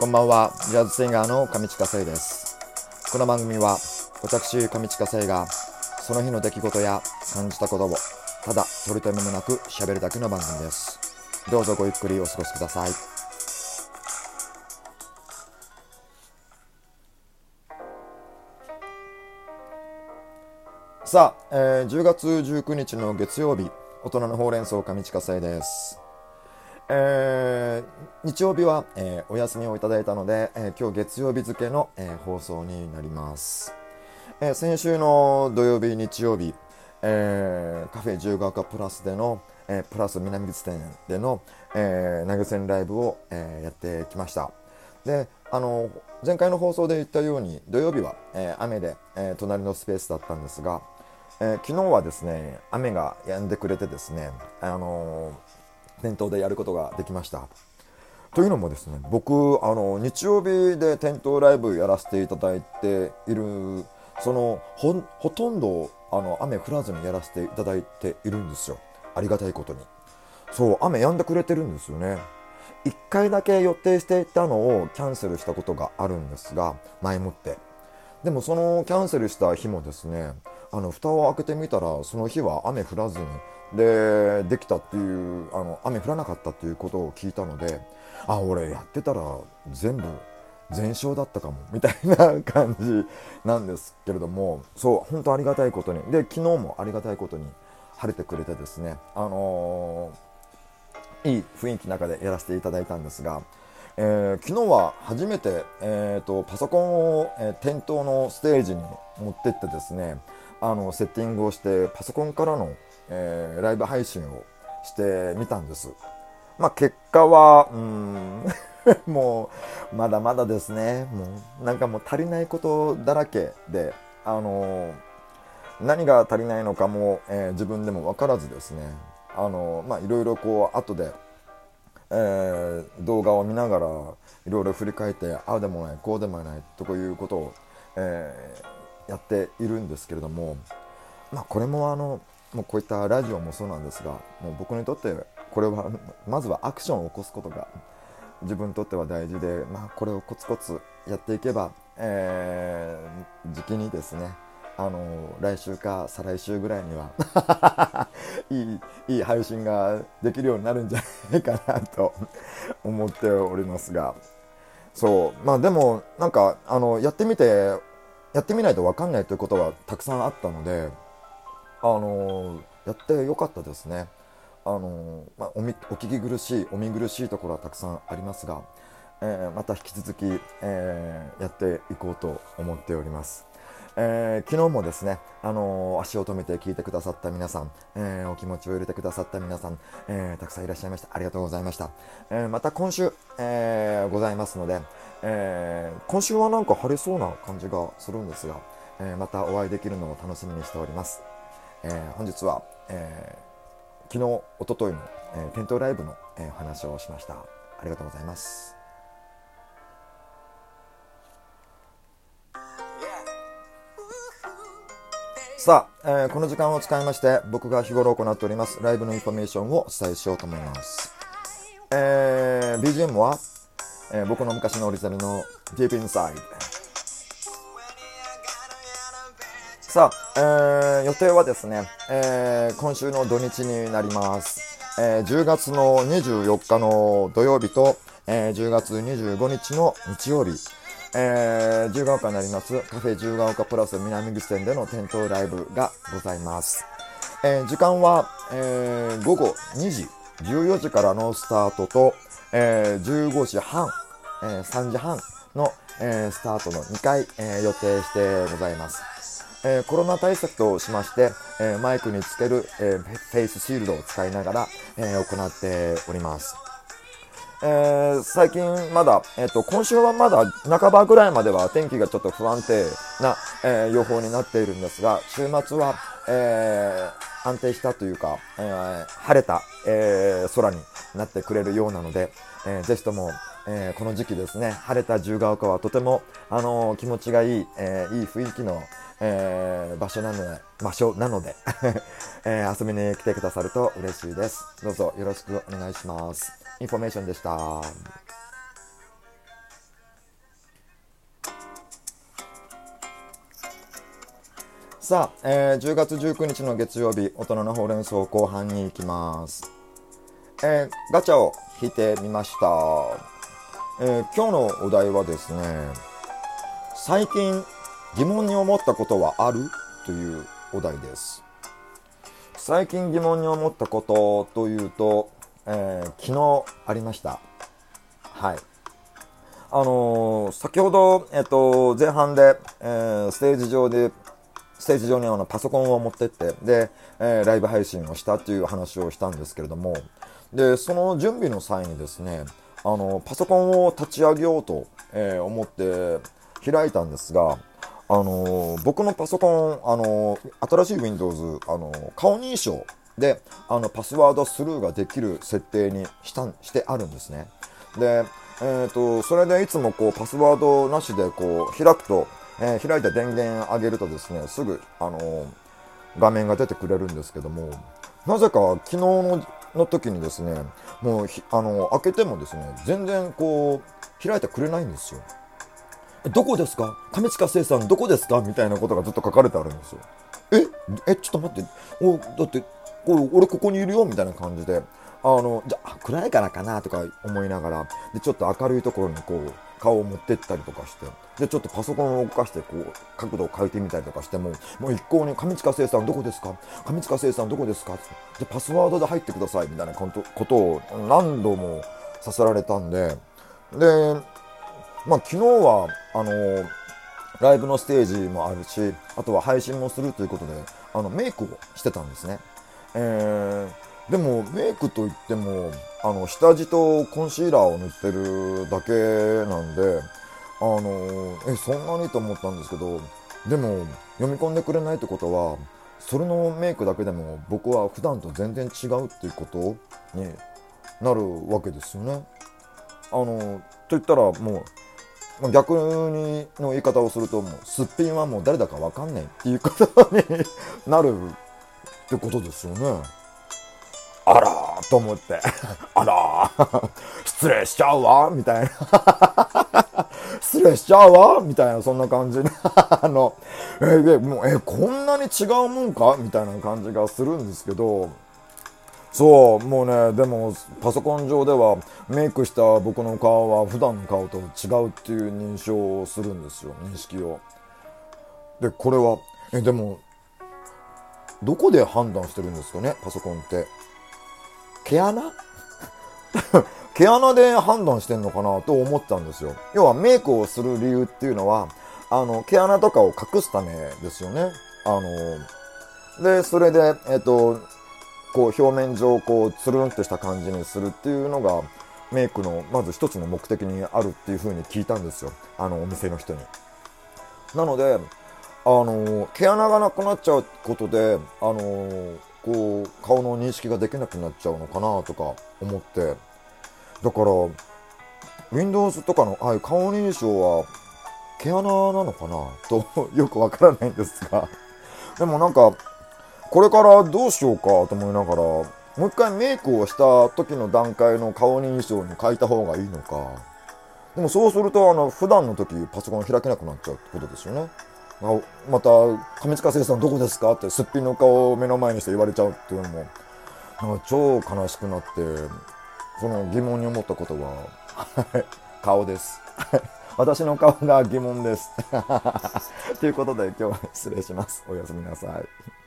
こんばんは、ジャズシンガーの上近聖です。この番組は、私、上近聖が、その日の出来事や感じたことを、ただ取り留めもなく喋るだけの番組です。どうぞごゆっくりお過ごしください。さあ、えー10月19日の月曜日、大人のほうれん草上近聖です。えー日曜日は、えーお休みをいただいたので、えー今日月曜日付の、え放送になります、え先週の土曜日日曜日、えカフェ十ヶ丘プラスでの、えプラス南口店での、え投げ銭ライブを、えやってきました。であの前回の放送で言ったように土曜日は、え雨で、え隣のスペースだったんですが、え昨日はですね雨が止んでくれてですねあのー店頭でやることができました。というのもですね僕あの日曜日で店頭ライブやらせていただいているそのほとんどあの雨降らずにやらせていただいているんですよ。ありがたいことに。そう雨止んでくれてるんですよね。1回だけ予定していたのをキャンセルしたことがあるんですが前もって。でもそのキャンセルした日もですねあの蓋を開けてみたらその日は雨降らずにでできたっていうあの雨降らなかったっていうことを聞いたのであ俺やってたら全部全勝だったかもみたいな感じなんですけれどもそう本当ありがたいことに。で昨日もありがたいことに晴れてくれてですねあのーいい雰囲気の中でやらせていただいたんですが、えー昨日は初めて、えーとパソコンを、えー店頭のステージに持ってってですねあのセッティングをしてパソコンからの、えーライブ配信をしてみたんです。まあ、結果はうん もうまだまだですねもうなんかもう足りないことだらけであのー何が足りないのかも、えー自分でも分からずですねあのまあいろいろこう後で、えー動画を見ながらいろいろ振り返ってああでもないこうでもないということを、えーやっているんですけれどもまあこれもあのもうこういったラジオもそうなんですがもう僕にとってこれはまずはアクションを起こすことが自分にとっては大事で、まあ、これをコツコツやっていけば、えー時期にですねあの来週か再来週ぐらいには いいいい配信ができるようになるんじゃないかなと思っておりますが。そう。まあでもなんかあのやってみてやってみないと分かんないということはたくさんあったのであのやってよかったですね。あのまあ、おみお聞き苦しいお見苦しいところはたくさんありますが、えーまた引き続き、えーやっていこうと思っております。えー昨日もですね、あのー足を止めて聞いてくださった皆さん、えーお気持ちを入れてくださった皆さん、えたくさんいらっしゃいました。ありがとうございました。えまた今週、えございますので、え今週はなんか晴れそうな感じがするんですが、えまたお会いできるのを楽しみにしております。え本日は、えー昨日、一昨日の、えー店頭ライブの、え話をしました。ありがとうございます。さあ、えーこの時間を使いまして僕が日頃行っておりますライブのインフォメーションをお伝えしようと思います。えー BGM は、えー僕の昔のオリジナルの Deep Inside。さあ、えー予定はですね、えー今週の土日になります。えー10月の24日の土曜日と、えー10月25日の日曜日、えー、自由が丘になりますカフェ自由が丘プラス南口店での店頭ライブがございます。えー時間は、えー午後2時、14時からのスタートと、えー15時半、えー3時半の、えースタートの2回、えー予定してございます。えーコロナ対策としまして、えーマイクにつける、えーフェイスシールドを使いながら、えー行っております。えー最近まだ、えっ、と、今週はまだ半ばぐらいまでは天気がちょっと不安定な、えー予報になっているんですが、週末は、えー安定したというか、えー晴れた、えー空になってくれるようなので、えーぜひとも、えーこの時期ですね、晴れた自由が丘はとても、あのー気持ちがいい、えーいい雰囲気の、えー場所なので、場所なので、えー遊びに来てくださると嬉しいです。どうぞよろしくお願いします。インフォメーションでした。さあ、えー、10月19日の月曜日、大人のほうれん草後半に行きます。えー、ガチャを引いてみました。えー、今日のお題はですね、最近疑問に思ったことはある？というお題です。最近疑問に思ったことというと、えー昨日ありました。はい。あのー先ほど、えっと、前半で、えーステージ上で、ステージ上にあのパソコンを持ってって、で、えーライブ配信をしたっていう話をしたんですけれども、で、その準備の際にですね、あの、パソコンを立ち上げようと、えー思って開いたんですが、あの僕のパソコン、あの新しい Windows、あの顔認証で、あの、パスワードスルーができる設定にしたしてあるんですね。で、えっ、と、それでいつもこう、パスワードなしでこう、開くと、えー開いた電源上げるとですね、すぐ、あのー画面が出てくれるんですけども、なぜか昨日のの時にですね、もう、あの開けてもですね、全然こう、開いてくれないんですよ。どこですか？亀近聖さんどこですか？みたいなことがずっと書かれてあるんですよ。え？え、ちょっと待って。おだって、これ俺ここにいるよみたいな感じで。あの、じゃ、暗いからかなとか思いながら、で、ちょっと明るいところにこう、顔を持ってったりとかして、で、ちょっとパソコンを動かして、こう、角度を変えてみたりとかしても、もう一向に、上近聖さんどこですか？上近聖さんどこですか？で、パスワードで入ってくださいみたいなことことを何度もさせられたんで、で、まあ、昨日は、あのライブのステージもあるし、あとは配信もするということで、あの、メイクをしてたんですね。えー、でも、メイクといっても、あの、下地とコンシーラーを塗ってるだけなんで、あのえ、そんなにと思ったんですけど、でも、読み込んでくれないってことは、それのメイクだけでも僕は普段と全然違うっていうことになるわけですよね。あの、と言ったらもう、逆にの言い方をすると、もう、すっぴんはもう誰だかわかんないっていうことに なるってことですよね。あらーと思って、あらー。失礼しちゃうわ。みたいな。失礼しちゃうわ。みたいな、そんな感じ。で、あの、え、でもう、え、こんなに違うもんか？みたいな感じがするんですけど、そう、もうね、でも、パソコン上では、メイクした僕の顔は普段の顔と違うっていう認証をするんですよ、認識を。で、これは、え、でも、どこで判断してるんですかね、パソコンって。毛穴？毛穴で判断してんのかなと思ったんですよ。要はメイクをする理由っていうのは、あの、毛穴とかを隠すためですよね。あの、で、それで、えっと、こう表面上こうつるんとした感じにするっていうのがメイクのまず一つの目的にあるっていう風に聞いたんですよ。あのお店の人に。なので、あの、毛穴がなくなっちゃうことで、あの、こう顔の認識ができなくなっちゃうのかなとか思って。だから、Windows とかの、はい、顔認証は毛穴なのかな？とよくわからないんですが。でもなんか、これからどうしようかと思いながら、もう一回メイクをした時の段階の顔認証に変えた方がいいのか。でもそうすると、あの、普段の時パソコン開けなくなっちゃうってことですよね。あまた、上塚聖さんどこですか？ってすっぴんの顔を目の前にして言われちゃうっていうのも、なんか超悲しくなって、その疑問に思ったことは、は い顔です。私の顔が疑問です。ということで今日は失礼します。おやすみなさい。